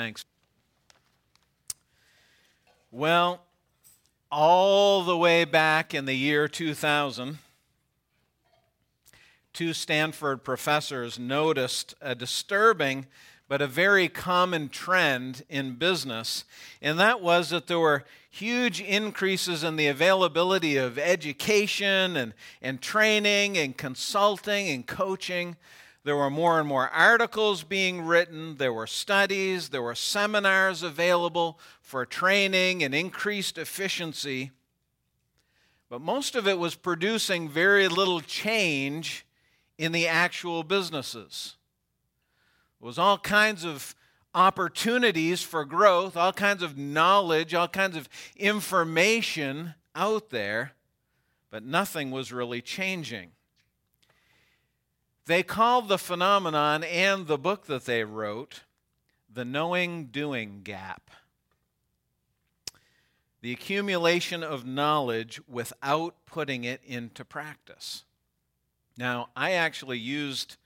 Thanks. Well, all the way back in the year 2000, two Stanford professors noticed a disturbing but a very common trend in business, and that was that there were huge increases in the availability of education and, and training and consulting and coaching. There were more and more articles being written, there were studies, there were seminars available for training and increased efficiency. But most of it was producing very little change in the actual businesses. There was all kinds of opportunities for growth, all kinds of knowledge, all kinds of information out there, but nothing was really changing. They called the phenomenon and the book that they wrote the knowing doing gap. The accumulation of knowledge without putting it into practice. Now, I actually used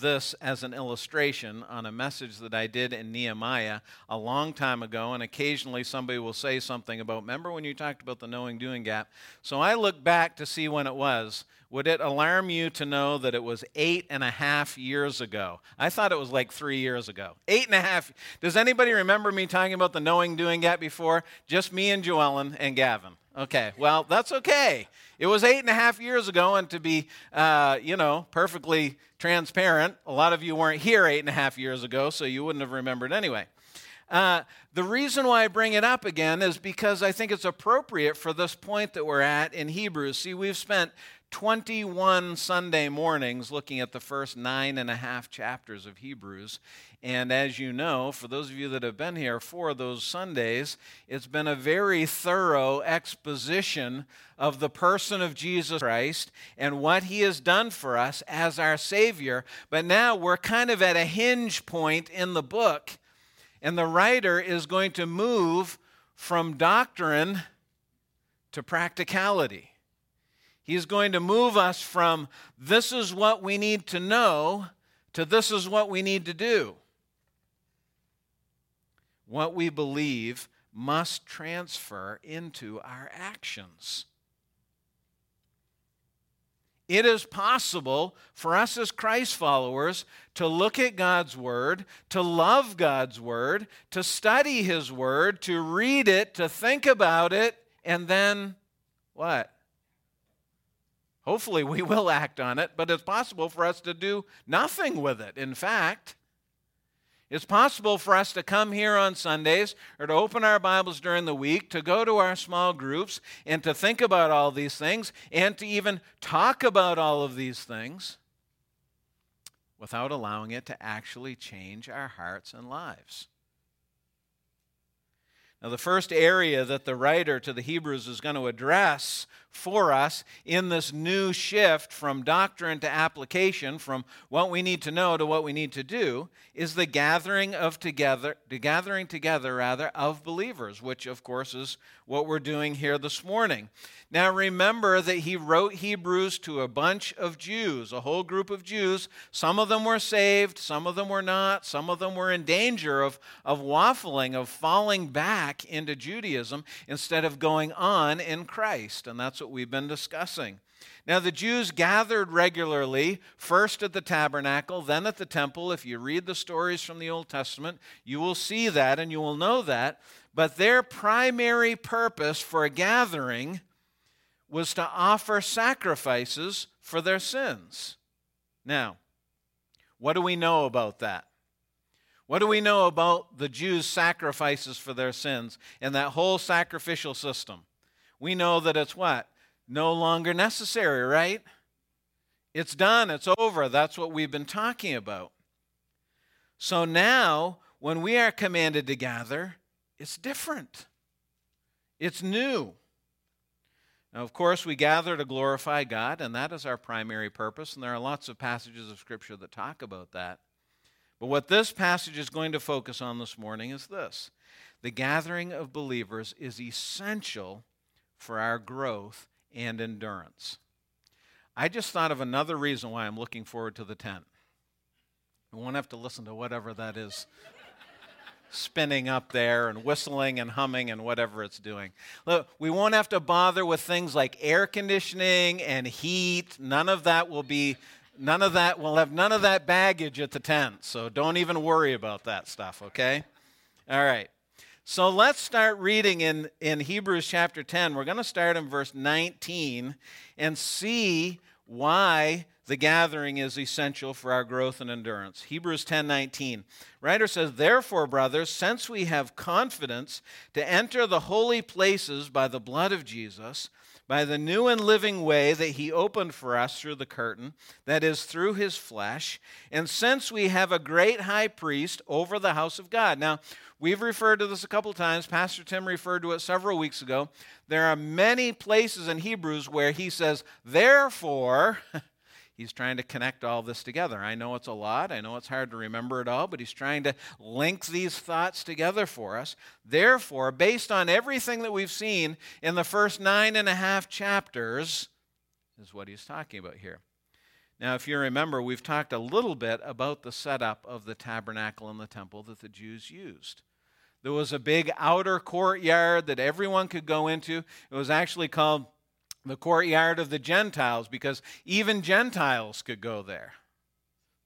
this as an illustration on a message that I did in Nehemiah a long time ago, and occasionally somebody will say something about, remember when you talked about the knowing doing gap? So I look back to see when it was. Would it alarm you to know that it was eight and a half years ago? I thought it was like three years ago. Eight and a half. Does anybody remember me talking about the knowing doing gap before? Just me and Joellen and Gavin. Okay, well, that's okay. It was eight and a half years ago, and to be, uh, you know, perfectly transparent, a lot of you weren't here eight and a half years ago, so you wouldn't have remembered anyway. Uh, the reason why I bring it up again is because I think it's appropriate for this point that we're at in Hebrews. See, we've spent 21 Sunday mornings looking at the first nine and a half chapters of Hebrews. And as you know, for those of you that have been here for those Sundays, it's been a very thorough exposition of the person of Jesus Christ and what he has done for us as our Savior. But now we're kind of at a hinge point in the book, and the writer is going to move from doctrine to practicality. He's going to move us from this is what we need to know to this is what we need to do. What we believe must transfer into our actions. It is possible for us as Christ followers to look at God's Word, to love God's Word, to study His Word, to read it, to think about it, and then what? Hopefully, we will act on it, but it's possible for us to do nothing with it. In fact, it's possible for us to come here on Sundays or to open our Bibles during the week, to go to our small groups, and to think about all these things, and to even talk about all of these things without allowing it to actually change our hearts and lives. Now, the first area that the writer to the Hebrews is going to address for us in this new shift from doctrine to application, from what we need to know to what we need to do, is the gathering of together, the gathering together rather of believers, which of course is what we're doing here this morning. Now remember that he wrote Hebrews to a bunch of Jews, a whole group of Jews. Some of them were saved, some of them were not, some of them were in danger of, of waffling, of falling back into Judaism instead of going on in Christ. And that's what we've been discussing. Now, the Jews gathered regularly, first at the tabernacle, then at the temple. If you read the stories from the Old Testament, you will see that and you will know that. But their primary purpose for a gathering was to offer sacrifices for their sins. Now, what do we know about that? What do we know about the Jews' sacrifices for their sins and that whole sacrificial system? We know that it's what? no longer necessary, right? It's done, it's over. That's what we've been talking about. So now, when we are commanded to gather, it's different, it's new. Now, of course, we gather to glorify God, and that is our primary purpose, and there are lots of passages of Scripture that talk about that. But what this passage is going to focus on this morning is this the gathering of believers is essential for our growth and endurance. I just thought of another reason why I'm looking forward to the tent. I won't have to listen to whatever that is spinning up there and whistling and humming and whatever it's doing. Look, we won't have to bother with things like air conditioning and heat. None of that will be none of that we'll have none of that baggage at the tent. So don't even worry about that stuff, okay? All right. So let's start reading in, in Hebrews chapter 10. We're going to start in verse 19 and see why the gathering is essential for our growth and endurance. Hebrews 10:19. Writer says, "Therefore, brothers, since we have confidence to enter the holy places by the blood of Jesus, by the new and living way that he opened for us through the curtain, that is through his flesh, and since we have a great high priest over the house of God." Now, we've referred to this a couple times. Pastor Tim referred to it several weeks ago. There are many places in Hebrews where he says, "Therefore, He's trying to connect all this together. I know it's a lot. I know it's hard to remember it all, but he's trying to link these thoughts together for us. Therefore, based on everything that we've seen in the first nine and a half chapters, is what he's talking about here. Now, if you remember, we've talked a little bit about the setup of the tabernacle and the temple that the Jews used. There was a big outer courtyard that everyone could go into. It was actually called the courtyard of the Gentiles because even Gentiles could go there.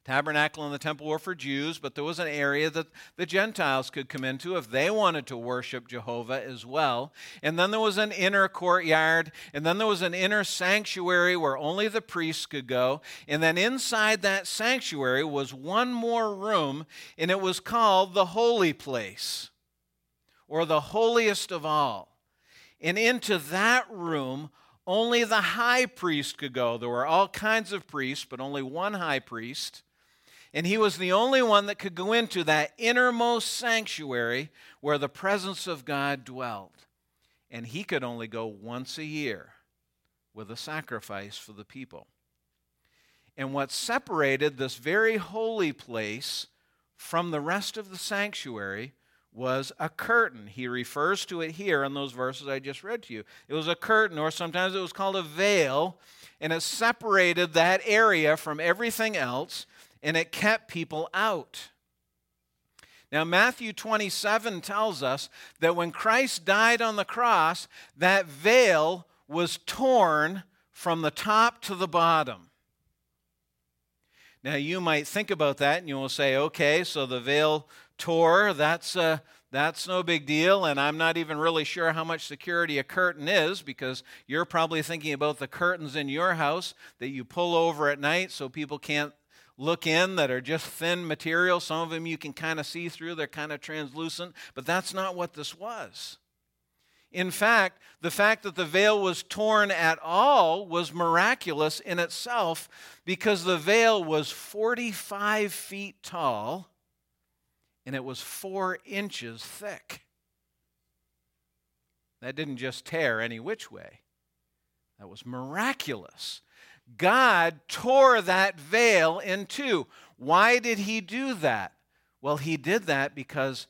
Tabernacle and the temple were for Jews, but there was an area that the Gentiles could come into if they wanted to worship Jehovah as well. And then there was an inner courtyard, and then there was an inner sanctuary where only the priests could go. And then inside that sanctuary was one more room, and it was called the holy place, or the holiest of all. And into that room, only the high priest could go. There were all kinds of priests, but only one high priest. And he was the only one that could go into that innermost sanctuary where the presence of God dwelt. And he could only go once a year with a sacrifice for the people. And what separated this very holy place from the rest of the sanctuary was a curtain. He refers to it here in those verses I just read to you. It was a curtain, or sometimes it was called a veil, and it separated that area from everything else, and it kept people out. Now, Matthew 27 tells us that when Christ died on the cross, that veil was torn from the top to the bottom. Now, you might think about that and you will say, okay, so the veil tore, that's, uh, that's no big deal. And I'm not even really sure how much security a curtain is because you're probably thinking about the curtains in your house that you pull over at night so people can't look in that are just thin material. Some of them you can kind of see through, they're kind of translucent. But that's not what this was. In fact, the fact that the veil was torn at all was miraculous in itself because the veil was 45 feet tall and it was four inches thick. That didn't just tear any which way, that was miraculous. God tore that veil in two. Why did he do that? Well, he did that because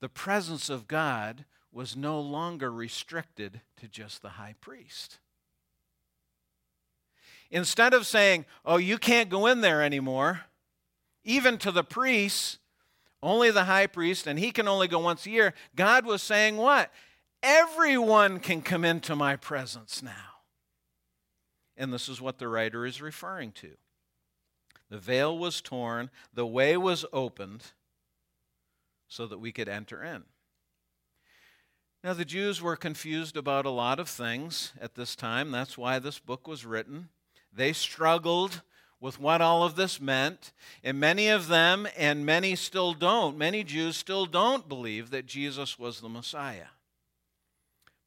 the presence of God was no longer restricted to just the high priest. Instead of saying, oh, you can't go in there anymore, even to the priests, only the high priest, and he can only go once a year. God was saying, What? Everyone can come into my presence now. And this is what the writer is referring to. The veil was torn, the way was opened so that we could enter in. Now, the Jews were confused about a lot of things at this time. That's why this book was written. They struggled with what all of this meant. And many of them, and many still don't, many Jews still don't believe that Jesus was the Messiah.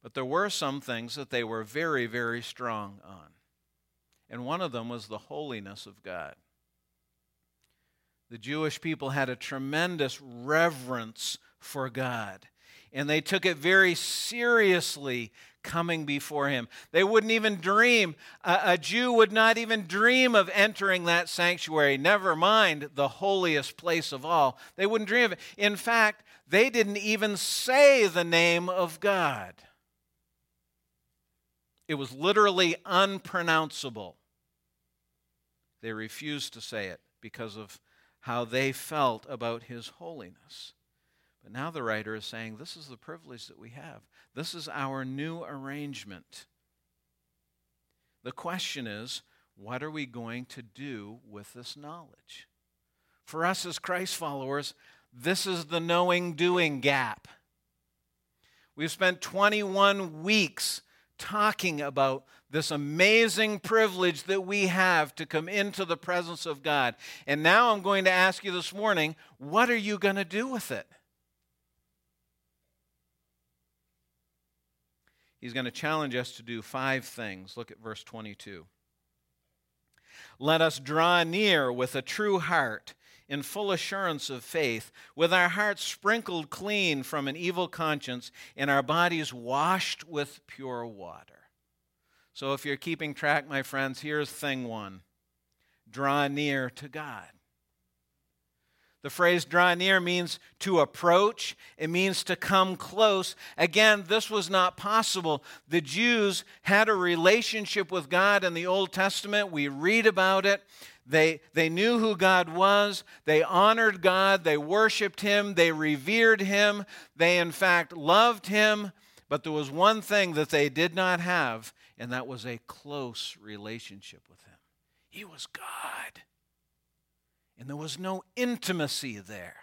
But there were some things that they were very, very strong on. And one of them was the holiness of God. The Jewish people had a tremendous reverence for God, and they took it very seriously coming before him. They wouldn't even dream, a, a, Jew would not even dream of entering that sanctuary, never mind the holiest place of all. They wouldn't dream of it. In fact, they didn't even say the name of God. It was literally unpronounceable. They refused to say it because of how they felt about his holiness. But now the writer is saying this is the privilege that we have. This is our new arrangement. The question is, what are we going to do with this knowledge? For us as Christ followers, this is the knowing doing gap. We've spent 21 weeks talking about this amazing privilege that we have to come into the presence of God. And now I'm going to ask you this morning what are you going to do with it? He's going to challenge us to do five things. Look at verse 22. Let us draw near with a true heart in full assurance of faith, with our hearts sprinkled clean from an evil conscience and our bodies washed with pure water. So, if you're keeping track, my friends, here's thing one draw near to God. The phrase draw near means to approach, it means to come close. Again, this was not possible. The Jews had a relationship with God in the Old Testament. We read about it. They, they knew who God was. They honored God. They worshiped Him. They revered Him. They, in fact, loved Him. But there was one thing that they did not have, and that was a close relationship with Him. He was God. And there was no intimacy there.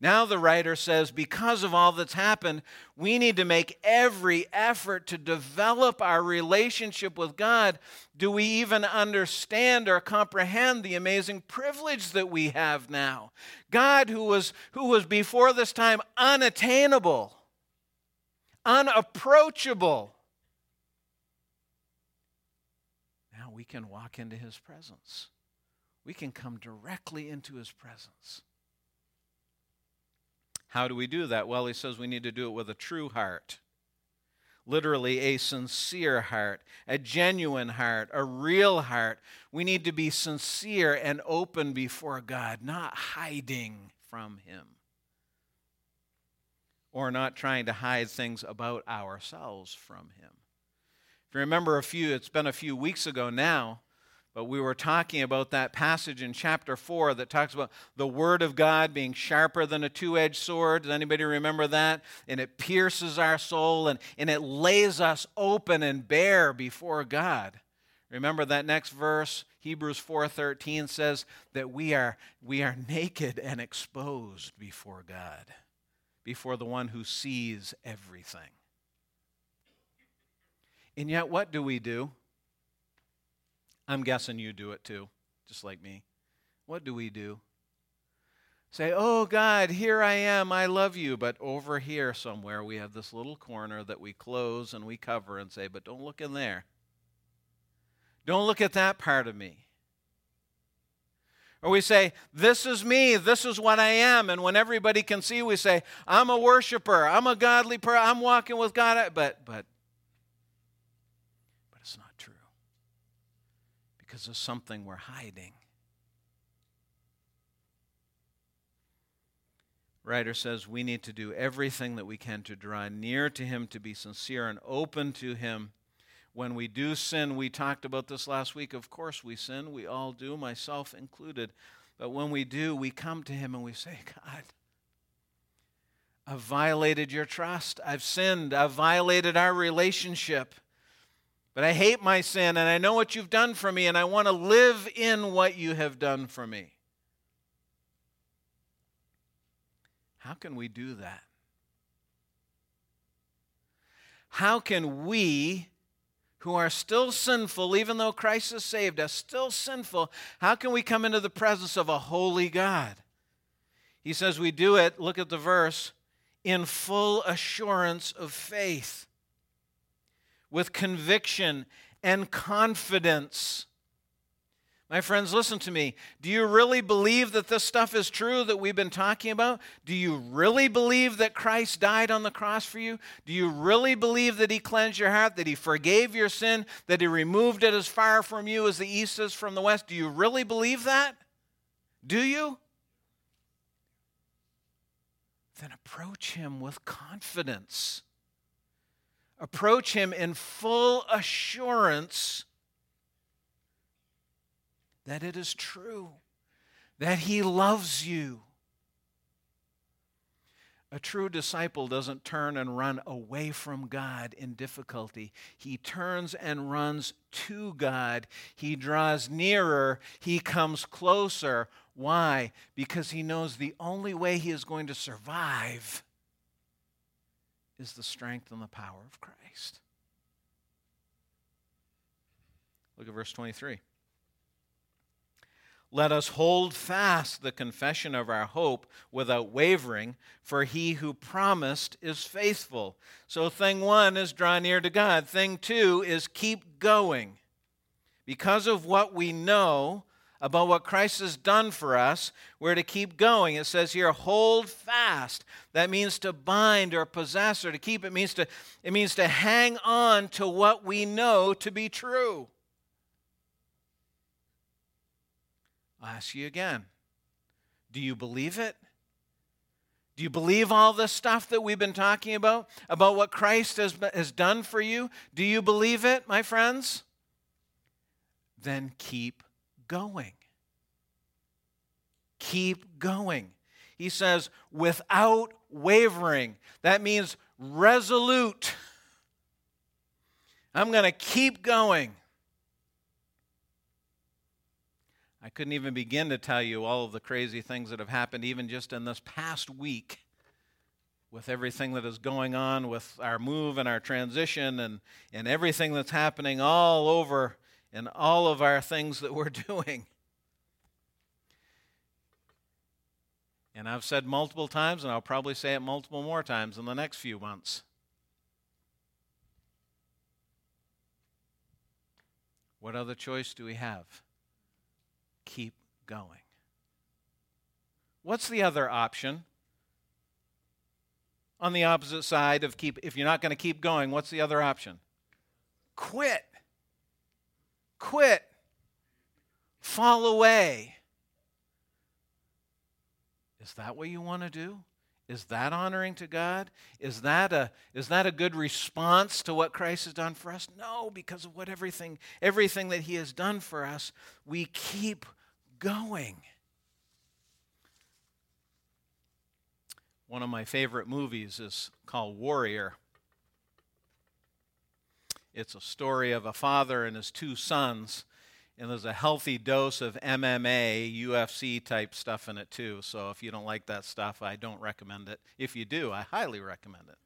Now the writer says, because of all that's happened, we need to make every effort to develop our relationship with God. Do we even understand or comprehend the amazing privilege that we have now? God, who was, who was before this time unattainable, unapproachable, now we can walk into his presence. We can come directly into his presence. How do we do that? Well, he says we need to do it with a true heart. Literally, a sincere heart, a genuine heart, a real heart. We need to be sincere and open before God, not hiding from Him or not trying to hide things about ourselves from Him. If you remember a few, it's been a few weeks ago now, but we were talking about that passage in chapter 4 that talks about the Word of God being sharper than a two edged sword. Does anybody remember that? And it pierces our soul and, and it lays us open and bare before God. Remember that next verse, Hebrews 4:13 says that we are we are naked and exposed before God, before the one who sees everything. And yet what do we do? I'm guessing you do it too, just like me. What do we do? Say, Oh God, here I am, I love you. But over here somewhere, we have this little corner that we close and we cover and say, But don't look in there. Don't look at that part of me. Or we say, This is me, this is what I am. And when everybody can see, we say, I'm a worshiper, I'm a godly person, I'm walking with God. But, but because of something we're hiding. Writer says we need to do everything that we can to draw near to Him, to be sincere and open to Him. When we do sin, we talked about this last week. Of course, we sin. We all do, myself included. But when we do, we come to Him and we say, God, I've violated your trust. I've sinned. I've violated our relationship. But I hate my sin and I know what you've done for me and I want to live in what you have done for me. How can we do that? How can we, who are still sinful, even though Christ has saved us, still sinful, how can we come into the presence of a holy God? He says we do it, look at the verse, in full assurance of faith with conviction and confidence. My friends, listen to me. Do you really believe that this stuff is true that we've been talking about? Do you really believe that Christ died on the cross for you? Do you really believe that He cleansed your heart, that He forgave your sin, that He removed it as far from you as the east is from the west? Do you really believe that? Do you? Then approach Him with confidence approach Him in full assurance that it is true, that He loves you, A true disciple doesn't turn and run away from God in difficulty. He turns and runs to God. He draws nearer. He comes closer. Why? Because he knows the only way he is going to survive is the strength and the power of Christ. Look at verse 23. Let us hold fast the confession of our hope without wavering, for he who promised is faithful. So, thing one is draw near to God. Thing two is keep going. Because of what we know about what Christ has done for us, we're to keep going. It says here, hold fast. That means to bind or possess or to keep. It means to, it means to hang on to what we know to be true. I'll ask you again do you believe it? Do you believe all this stuff that we've been talking about? About what Christ has, has done for you? Do you believe it, my friends? Then keep going. Keep going. He says, without wavering. That means resolute. I'm going to keep going. I couldn't even begin to tell you all of the crazy things that have happened, even just in this past week, with everything that is going on with our move and our transition and, and everything that's happening all over in all of our things that we're doing. And I've said multiple times, and I'll probably say it multiple more times in the next few months. What other choice do we have? keep going. What's the other option? On the opposite side of keep, if you're not going to keep going, what's the other option? Quit. Quit. Fall away. Is that what you want to do? Is that honoring to God? Is that a is that a good response to what Christ has done for us? No, because of what everything everything that he has done for us, we keep going. One of my favorite movies is called Warrior. It's a story of a father and his two sons, and there's a healthy dose of MMA, UFC type stuff in it too. So if you don't like that stuff, I don't recommend it. If you do, I highly recommend it.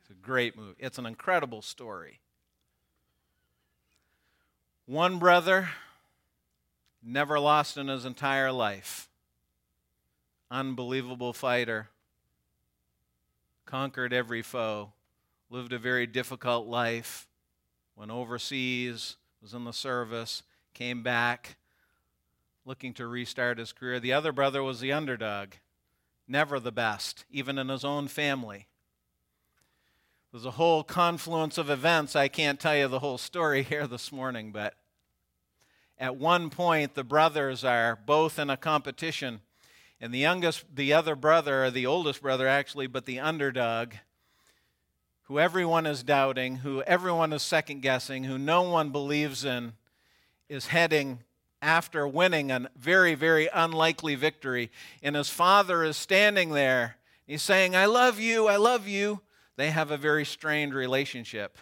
It's a great movie, it's an incredible story. One brother never lost in his entire life. Unbelievable fighter. Conquered every foe. Lived a very difficult life. Went overseas, was in the service, came back looking to restart his career. The other brother was the underdog, never the best, even in his own family. There's a whole confluence of events. I can't tell you the whole story here this morning, but at one point the brothers are both in a competition and the youngest the other brother or the oldest brother actually but the underdog who everyone is doubting who everyone is second guessing who no one believes in is heading after winning a very very unlikely victory. And his father is standing there. He's saying i love you i love you. They have a very strained relationship.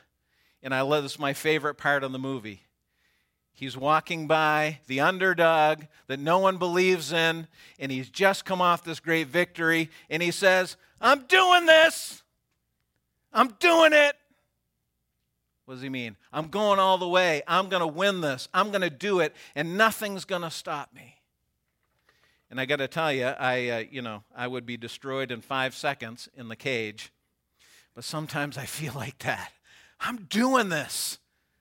And i love this is my favorite part of the movie. He's walking by the underdog that no one believes in, and he's just come off this great victory, and he says, I'm doing this. I'm doing it. What does he mean? I'm going all the way. I'm going to win this. I'm going to do it, and nothing's going to stop me. And I got to tell you, I, uh, you know, I would be destroyed in five seconds in the cage. But sometimes I feel like that. I'm doing this.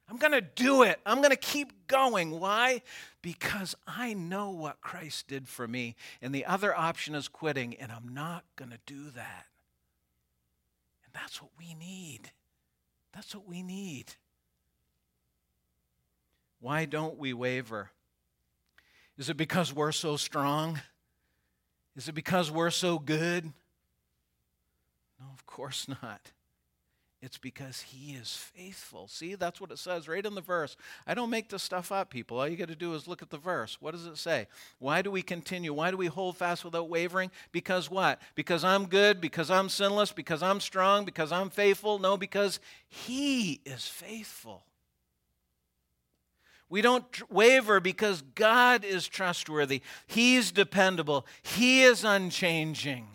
I'm going to do it. I'm going to keep going. Why? Because I know what Christ did for me. And the other option is quitting, and I'm not going to do that. That's what we need. That's what we need. Why don't we waver? Is it because we're so strong? Is it because we're so good? No, of course not. It's because he is faithful. See, that's what it says right in the verse. I don't make this stuff up, people. All you got to do is look at the verse. What does it say? Why do we continue? Why do we hold fast without wavering? Because what? Because I'm good, because I'm sinless, because I'm strong, because I'm faithful? No, because he is faithful. We don't waver because God is trustworthy. He's dependable. He is unchanging.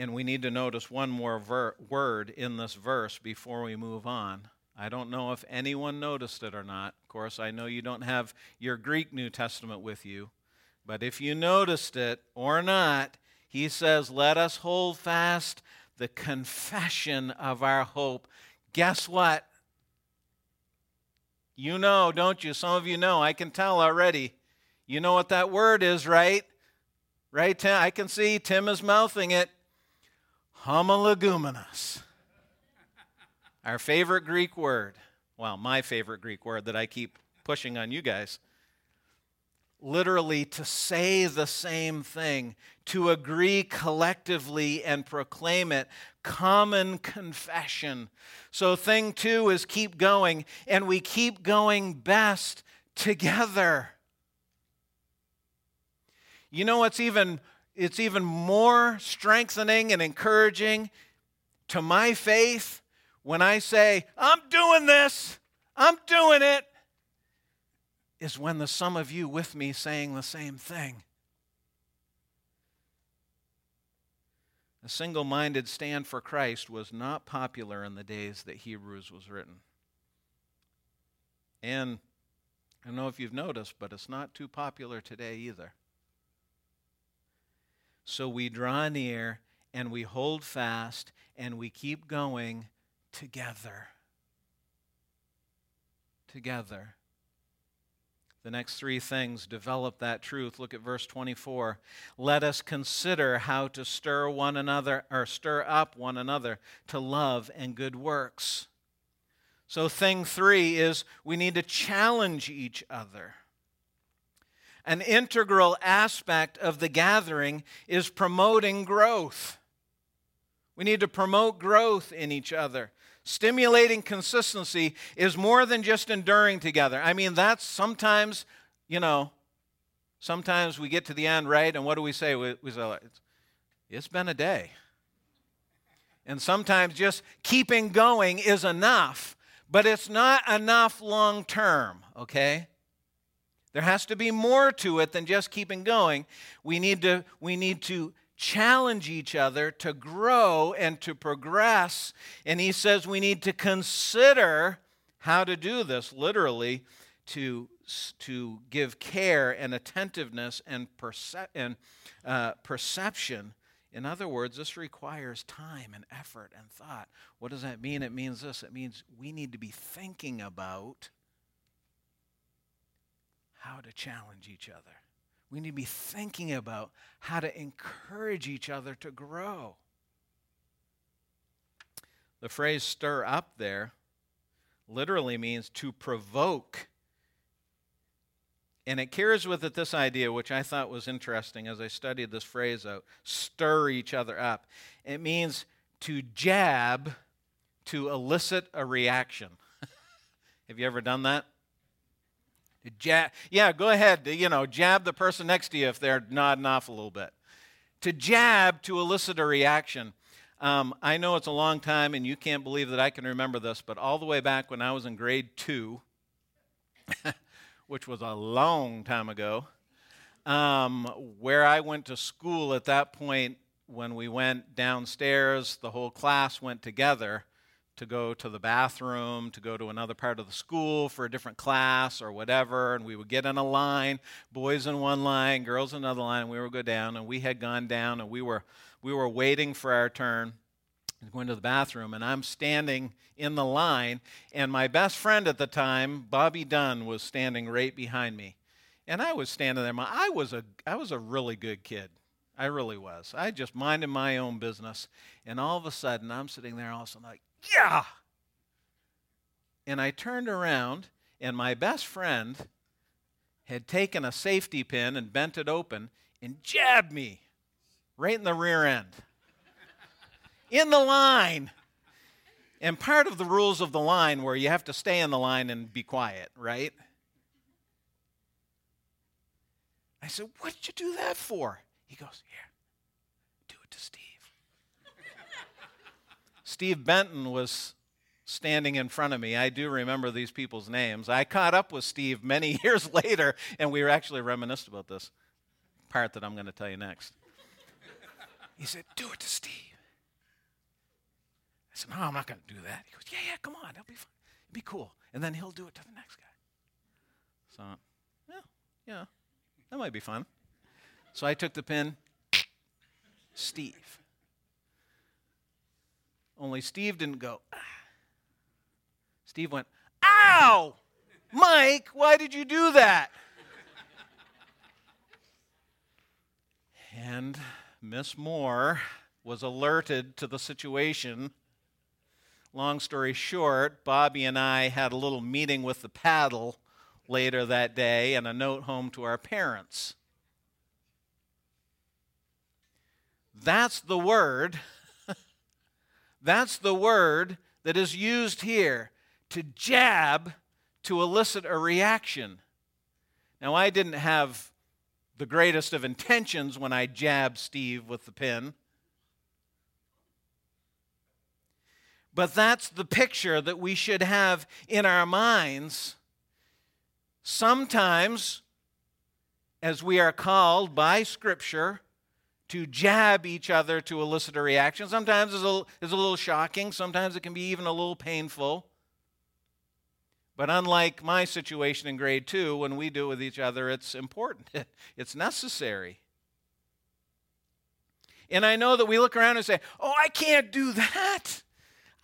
And we need to notice one more ver- word in this verse before we move on. I don't know if anyone noticed it or not. Of course, I know you don't have your Greek New Testament with you. But if you noticed it or not, he says, Let us hold fast the confession of our hope. Guess what? You know, don't you? Some of you know. I can tell already. You know what that word is, right? Right, Tim? I can see Tim is mouthing it. Homologumenos. Our favorite Greek word. Well, my favorite Greek word that I keep pushing on you guys. Literally, to say the same thing, to agree collectively and proclaim it. Common confession. So, thing two is keep going, and we keep going best together. You know what's even it's even more strengthening and encouraging to my faith when I say, I'm doing this, I'm doing it, is when the some of you with me saying the same thing. A single minded stand for Christ was not popular in the days that Hebrews was written. And I don't know if you've noticed, but it's not too popular today either. So we draw near and we hold fast and we keep going together. Together. The next three things develop that truth. Look at verse 24. Let us consider how to stir one another or stir up one another to love and good works. So, thing three is we need to challenge each other. An integral aspect of the gathering is promoting growth. We need to promote growth in each other. Stimulating consistency is more than just enduring together. I mean, that's sometimes, you know, sometimes we get to the end, right? And what do we say? We, we say, it's been a day. And sometimes just keeping going is enough, but it's not enough long term, okay? There has to be more to it than just keeping going. We need to, we need to challenge each other to grow and to progress. And he says we need to consider how to do this, literally, to, to give care and attentiveness and, perce- and uh, perception. In other words, this requires time and effort and thought. What does that mean? It means this it means we need to be thinking about how to challenge each other. We need to be thinking about how to encourage each other to grow. The phrase stir up there literally means to provoke. And it carries with it this idea, which I thought was interesting as I studied this phrase out stir each other up. It means to jab to elicit a reaction. Have you ever done that? Jab, yeah, go ahead. You know, jab the person next to you if they're nodding off a little bit. To jab to elicit a reaction. Um, I know it's a long time, and you can't believe that I can remember this, but all the way back when I was in grade two, which was a long time ago, um, where I went to school at that point, when we went downstairs, the whole class went together to go to the bathroom, to go to another part of the school for a different class or whatever. And we would get in a line, boys in one line, girls in another line, and we would go down. And we had gone down and we were, we were waiting for our turn going to the bathroom and I'm standing in the line and my best friend at the time, Bobby Dunn, was standing right behind me. And I was standing there. My, I was a I was a really good kid. I really was. I just minded my own business. And all of a sudden I'm sitting there all of a sudden like, yeah. And I turned around, and my best friend had taken a safety pin and bent it open and jabbed me right in the rear end, in the line. And part of the rules of the line where you have to stay in the line and be quiet, right? I said, What did you do that for? He goes, Here, do it to Steve. Steve Benton was standing in front of me. I do remember these people's names. I caught up with Steve many years later, and we were actually reminisced about this part that I'm going to tell you next. He said, Do it to Steve. I said, No, I'm not going to do that. He goes, Yeah, yeah, come on. It'll be fun. It'll be cool. And then he'll do it to the next guy. So, yeah, yeah, that might be fun. So I took the pin, Steve. Only Steve didn't go, ah. Steve went, Ow! Mike, why did you do that? and Miss Moore was alerted to the situation. Long story short, Bobby and I had a little meeting with the paddle later that day and a note home to our parents. That's the word. That's the word that is used here to jab to elicit a reaction. Now, I didn't have the greatest of intentions when I jabbed Steve with the pin. But that's the picture that we should have in our minds. Sometimes, as we are called by Scripture to jab each other to elicit a reaction, sometimes it's a, it's a little shocking, sometimes it can be even a little painful. But unlike my situation in grade two, when we do it with each other, it's important, it's necessary. And I know that we look around and say, Oh, I can't do that.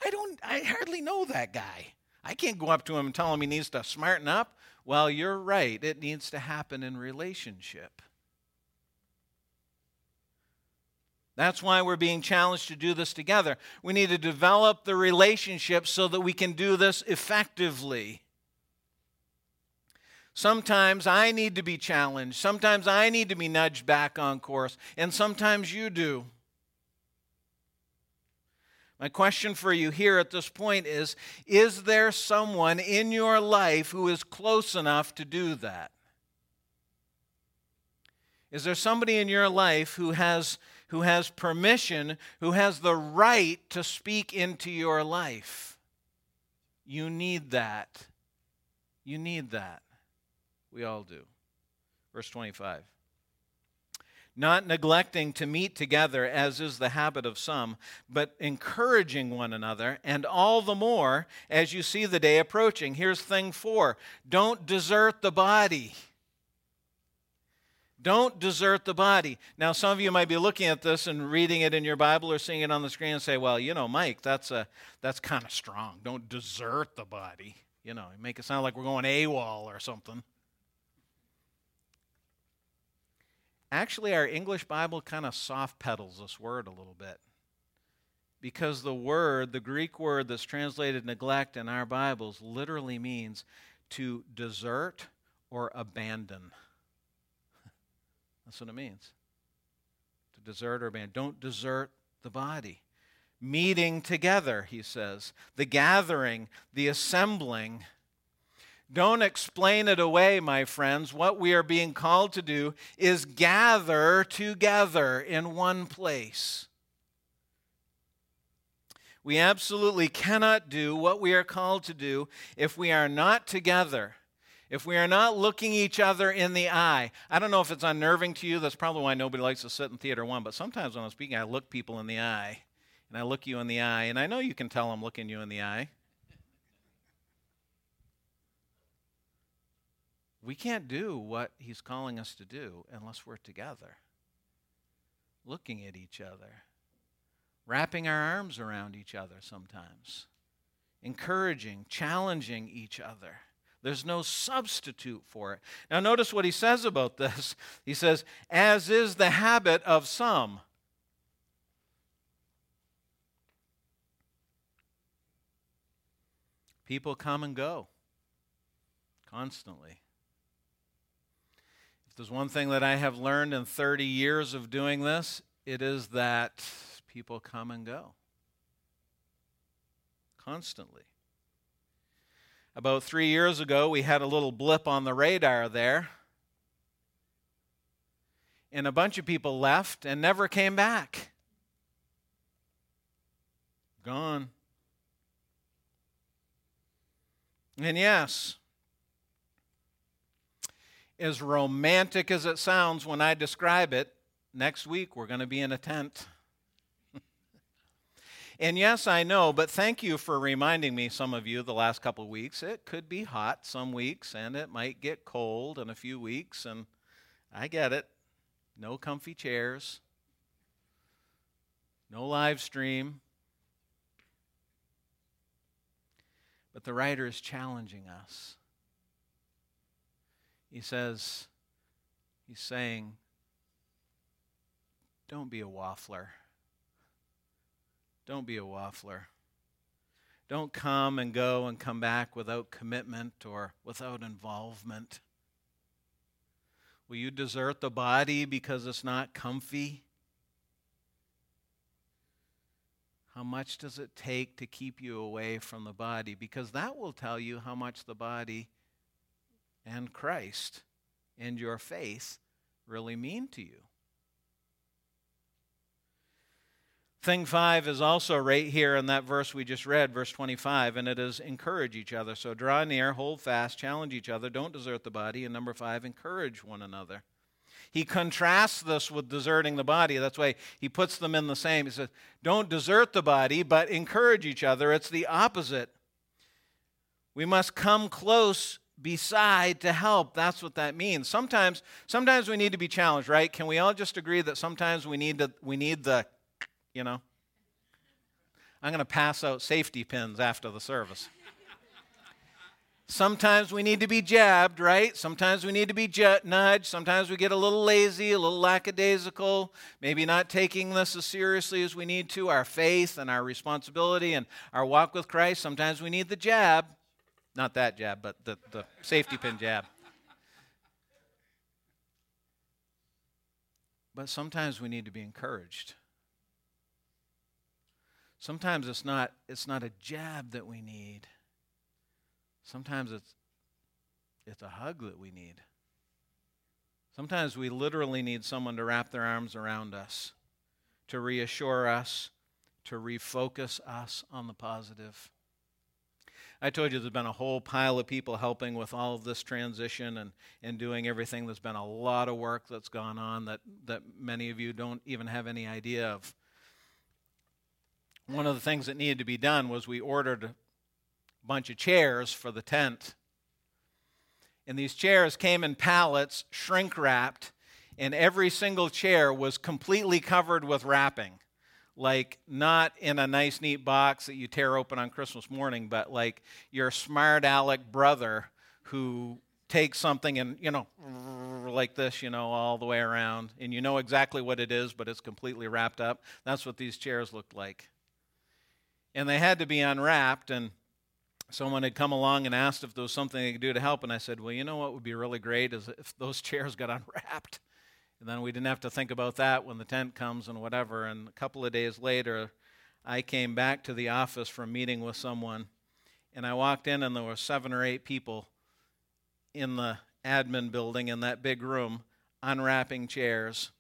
I don't, I hardly know that guy. I can't go up to him and tell him he needs to smarten up. Well, you're right. It needs to happen in relationship. That's why we're being challenged to do this together. We need to develop the relationship so that we can do this effectively. Sometimes I need to be challenged. Sometimes I need to be nudged back on course. And sometimes you do. My question for you here at this point is Is there someone in your life who is close enough to do that? Is there somebody in your life who has, who has permission, who has the right to speak into your life? You need that. You need that. We all do. Verse 25. Not neglecting to meet together, as is the habit of some, but encouraging one another, and all the more as you see the day approaching. Here's thing four don't desert the body. Don't desert the body. Now, some of you might be looking at this and reading it in your Bible or seeing it on the screen and say, well, you know, Mike, that's, a, that's kind of strong. Don't desert the body. You know, make it sound like we're going AWOL or something. Actually, our English Bible kind of soft pedals this word a little bit. Because the word, the Greek word that's translated neglect in our Bibles, literally means to desert or abandon. That's what it means. To desert or abandon. Don't desert the body. Meeting together, he says. The gathering, the assembling don't explain it away, my friends. What we are being called to do is gather together in one place. We absolutely cannot do what we are called to do if we are not together, if we are not looking each other in the eye. I don't know if it's unnerving to you. That's probably why nobody likes to sit in theater one, but sometimes when I'm speaking, I look people in the eye. And I look you in the eye, and I know you can tell I'm looking you in the eye. We can't do what he's calling us to do unless we're together, looking at each other, wrapping our arms around each other sometimes, encouraging, challenging each other. There's no substitute for it. Now, notice what he says about this. He says, as is the habit of some. People come and go constantly If there's one thing that I have learned in 30 years of doing this, it is that people come and go constantly. About three years ago, we had a little blip on the radar there. And a bunch of people left and never came back. Gone. And yes, as romantic as it sounds when I describe it, next week we're going to be in a tent. And yes, I know, but thank you for reminding me, some of you, the last couple of weeks. It could be hot some weeks, and it might get cold in a few weeks, and I get it. No comfy chairs, no live stream. But the writer is challenging us. He says, he's saying, don't be a waffler. Don't be a waffler. Don't come and go and come back without commitment or without involvement. Will you desert the body because it's not comfy? How much does it take to keep you away from the body? Because that will tell you how much the body and Christ and your faith really mean to you. Thing five is also right here in that verse we just read, verse 25, and it is encourage each other. So draw near, hold fast, challenge each other, don't desert the body. And number five, encourage one another. He contrasts this with deserting the body. That's why he puts them in the same. He says, don't desert the body, but encourage each other. It's the opposite. We must come close beside to help. That's what that means. Sometimes, sometimes we need to be challenged, right? Can we all just agree that sometimes we need to, we need the you know. I'm going to pass out safety pins after the service. Sometimes we need to be jabbed, right? Sometimes we need to be nudged. Sometimes we get a little lazy, a little lackadaisical, maybe not taking this as seriously as we need to, our faith and our responsibility and our walk with Christ. Sometimes we need the jab. Not that jab, but the, the safety pin jab. But sometimes we need to be encouraged. Sometimes it's not, it's not a jab that we need. Sometimes it's, it's a hug that we need. Sometimes we literally need someone to wrap their arms around us, to reassure us, to refocus us on the positive. I told you there's been a whole pile of people helping with all of this transition and, and doing everything. There's been a lot of work that's gone on that, that many of you don't even have any idea of one of the things that needed to be done was we ordered a bunch of chairs for the tent. And these chairs came in pallets, shrink wrapped, and every single chair was completely covered with wrapping. Like, not in a nice, neat box that you tear open on Christmas morning, but like your smart aleck brother who takes something and, you know, like this, you know, all the way around, and you know exactly what it is, but it's completely wrapped up. That's what these chairs looked like and they had to be unwrapped. And someone had come along and asked if there was something they could do to help. And I said, Well, you know what would be really great is if those chairs got unwrapped. And then we didn't have to think about that when the tent comes and whatever. And a couple of days later, I came back to the office from meeting with someone. And I walked in, and there were seven or eight people in the admin building in that big room unwrapping chairs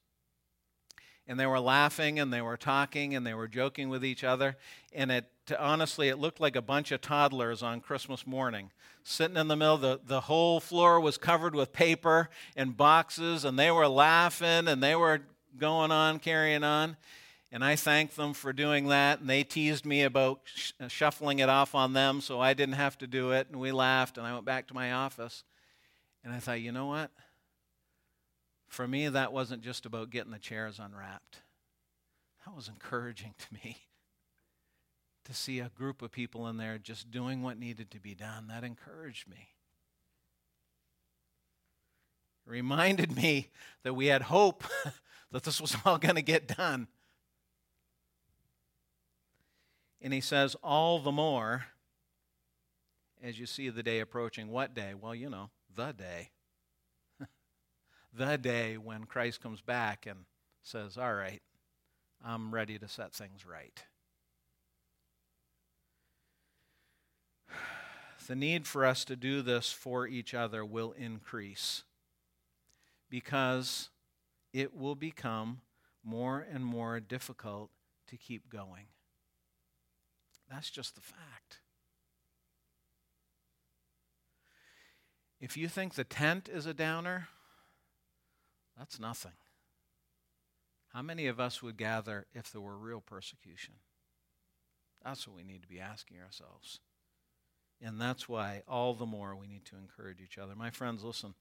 and they were laughing and they were talking and they were joking with each other. And it honestly, it looked like a bunch of toddlers on Christmas morning sitting in the middle. The, the whole floor was covered with paper and boxes, and they were laughing and they were going on, carrying on. And I thanked them for doing that, and they teased me about sh- uh, shuffling it off on them so I didn't have to do it. And we laughed, and I went back to my office. And I thought, you know what? For me, that wasn't just about getting the chairs unwrapped. That was encouraging to me to see a group of people in there just doing what needed to be done. That encouraged me. It reminded me that we had hope that this was all going to get done. And he says, all the more as you see the day approaching. What day? Well, you know, the day the day when Christ comes back and says, All right, I'm ready to set things right. The need for us to do this for each other will increase because it will become more and more difficult to keep going. That's just the fact. If you think the tent is a downer, that's nothing. How many of us would gather if there were real persecution? That's what we need to be asking ourselves. And that's why all the more we need to encourage each other. My friends, listen.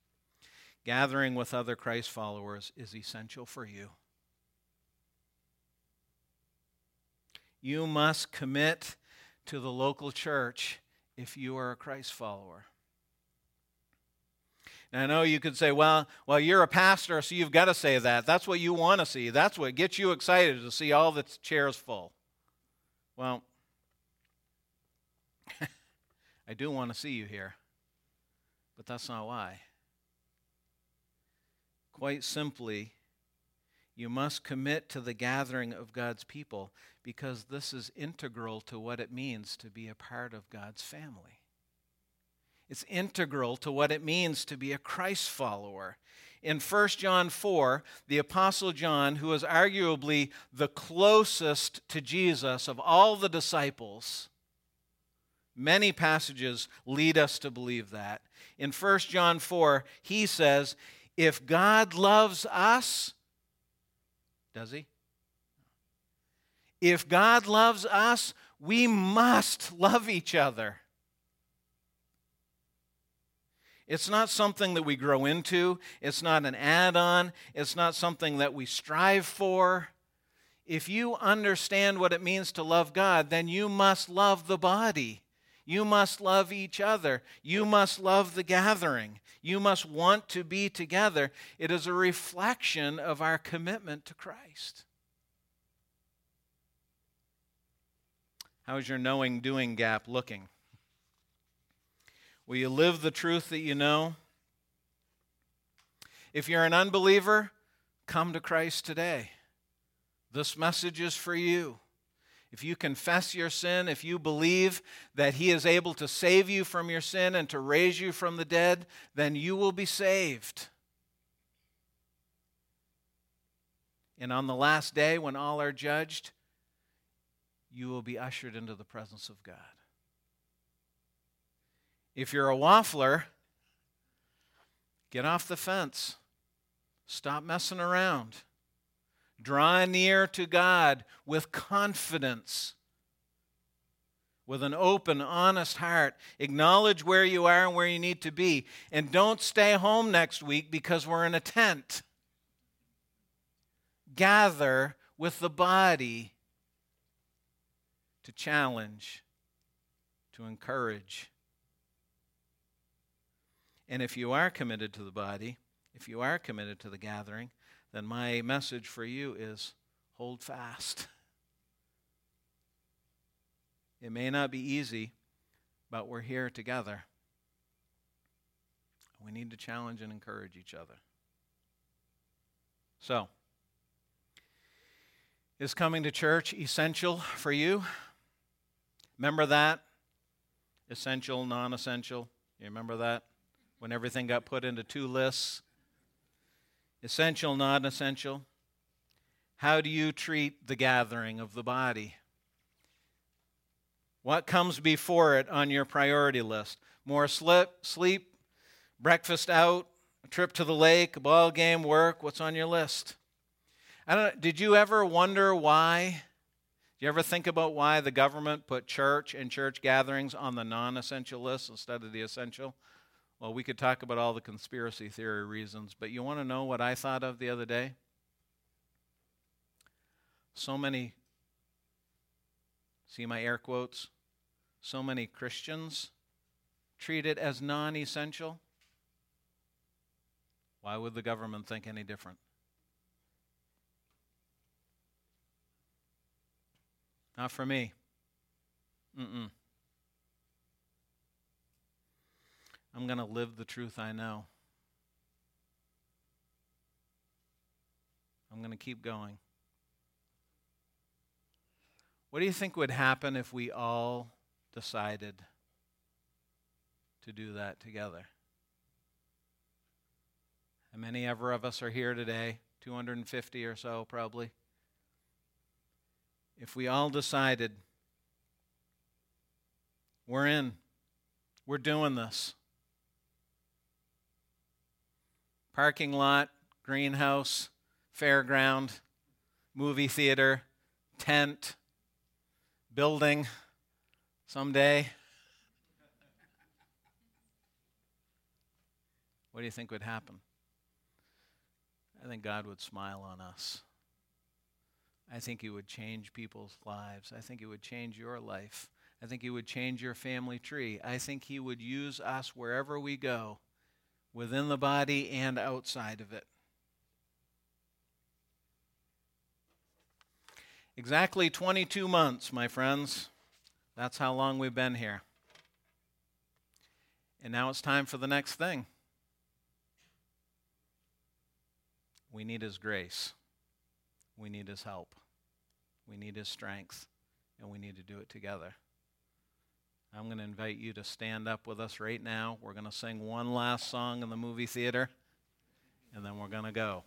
Gathering with other Christ followers is essential for you. You must commit to the local church if you are a Christ follower. And I know you could say, well, well, you're a pastor, so you've got to say that. That's what you want to see. That's what gets you excited to see all the chairs full. Well, I do want to see you here, but that's not why. Quite simply, you must commit to the gathering of God's people because this is integral to what it means to be a part of God's family. It's integral to what it means to be a Christ follower. In 1 John 4, the Apostle John, who was arguably the closest to Jesus of all the disciples, many passages lead us to believe that. In 1 John 4, he says, If God loves us, does he? If God loves us, we must love each other. It's not something that we grow into. It's not an add on. It's not something that we strive for. If you understand what it means to love God, then you must love the body. You must love each other. You must love the gathering. You must want to be together. It is a reflection of our commitment to Christ. How is your knowing doing gap looking? Will you live the truth that you know? If you're an unbeliever, come to Christ today. This message is for you. If you confess your sin, if you believe that He is able to save you from your sin and to raise you from the dead, then you will be saved. And on the last day, when all are judged, you will be ushered into the presence of God. If you're a waffler, get off the fence. Stop messing around. Draw near to God with confidence, with an open, honest heart. Acknowledge where you are and where you need to be. And don't stay home next week because we're in a tent. Gather with the body to challenge, to encourage, and if you are committed to the body, if you are committed to the gathering, then my message for you is hold fast. It may not be easy, but we're here together. We need to challenge and encourage each other. So, is coming to church essential for you? Remember that? Essential, non essential. You remember that? When everything got put into two lists essential, non essential. How do you treat the gathering of the body? What comes before it on your priority list? More slip, sleep, breakfast out, a trip to the lake, a ball game, work? What's on your list? I don't, did you ever wonder why? Do you ever think about why the government put church and church gatherings on the non essential list instead of the essential? Well, we could talk about all the conspiracy theory reasons, but you want to know what I thought of the other day? So many, see my air quotes? So many Christians treat it as non essential. Why would the government think any different? Not for me. Mm-mm. I'm going to live the truth I know. I'm going to keep going. What do you think would happen if we all decided to do that together? How many ever of us are here today? 250 or so, probably. If we all decided, we're in, we're doing this. Parking lot, greenhouse, fairground, movie theater, tent, building someday. What do you think would happen? I think God would smile on us. I think He would change people's lives. I think He would change your life. I think He would change your family tree. I think He would use us wherever we go, within the body and outside of it. Exactly 22 months, my friends. That's how long we've been here. And now it's time for the next thing. We need His grace. We need His help. We need His strength. And we need to do it together. I'm going to invite you to stand up with us right now. We're going to sing one last song in the movie theater, and then we're going to go.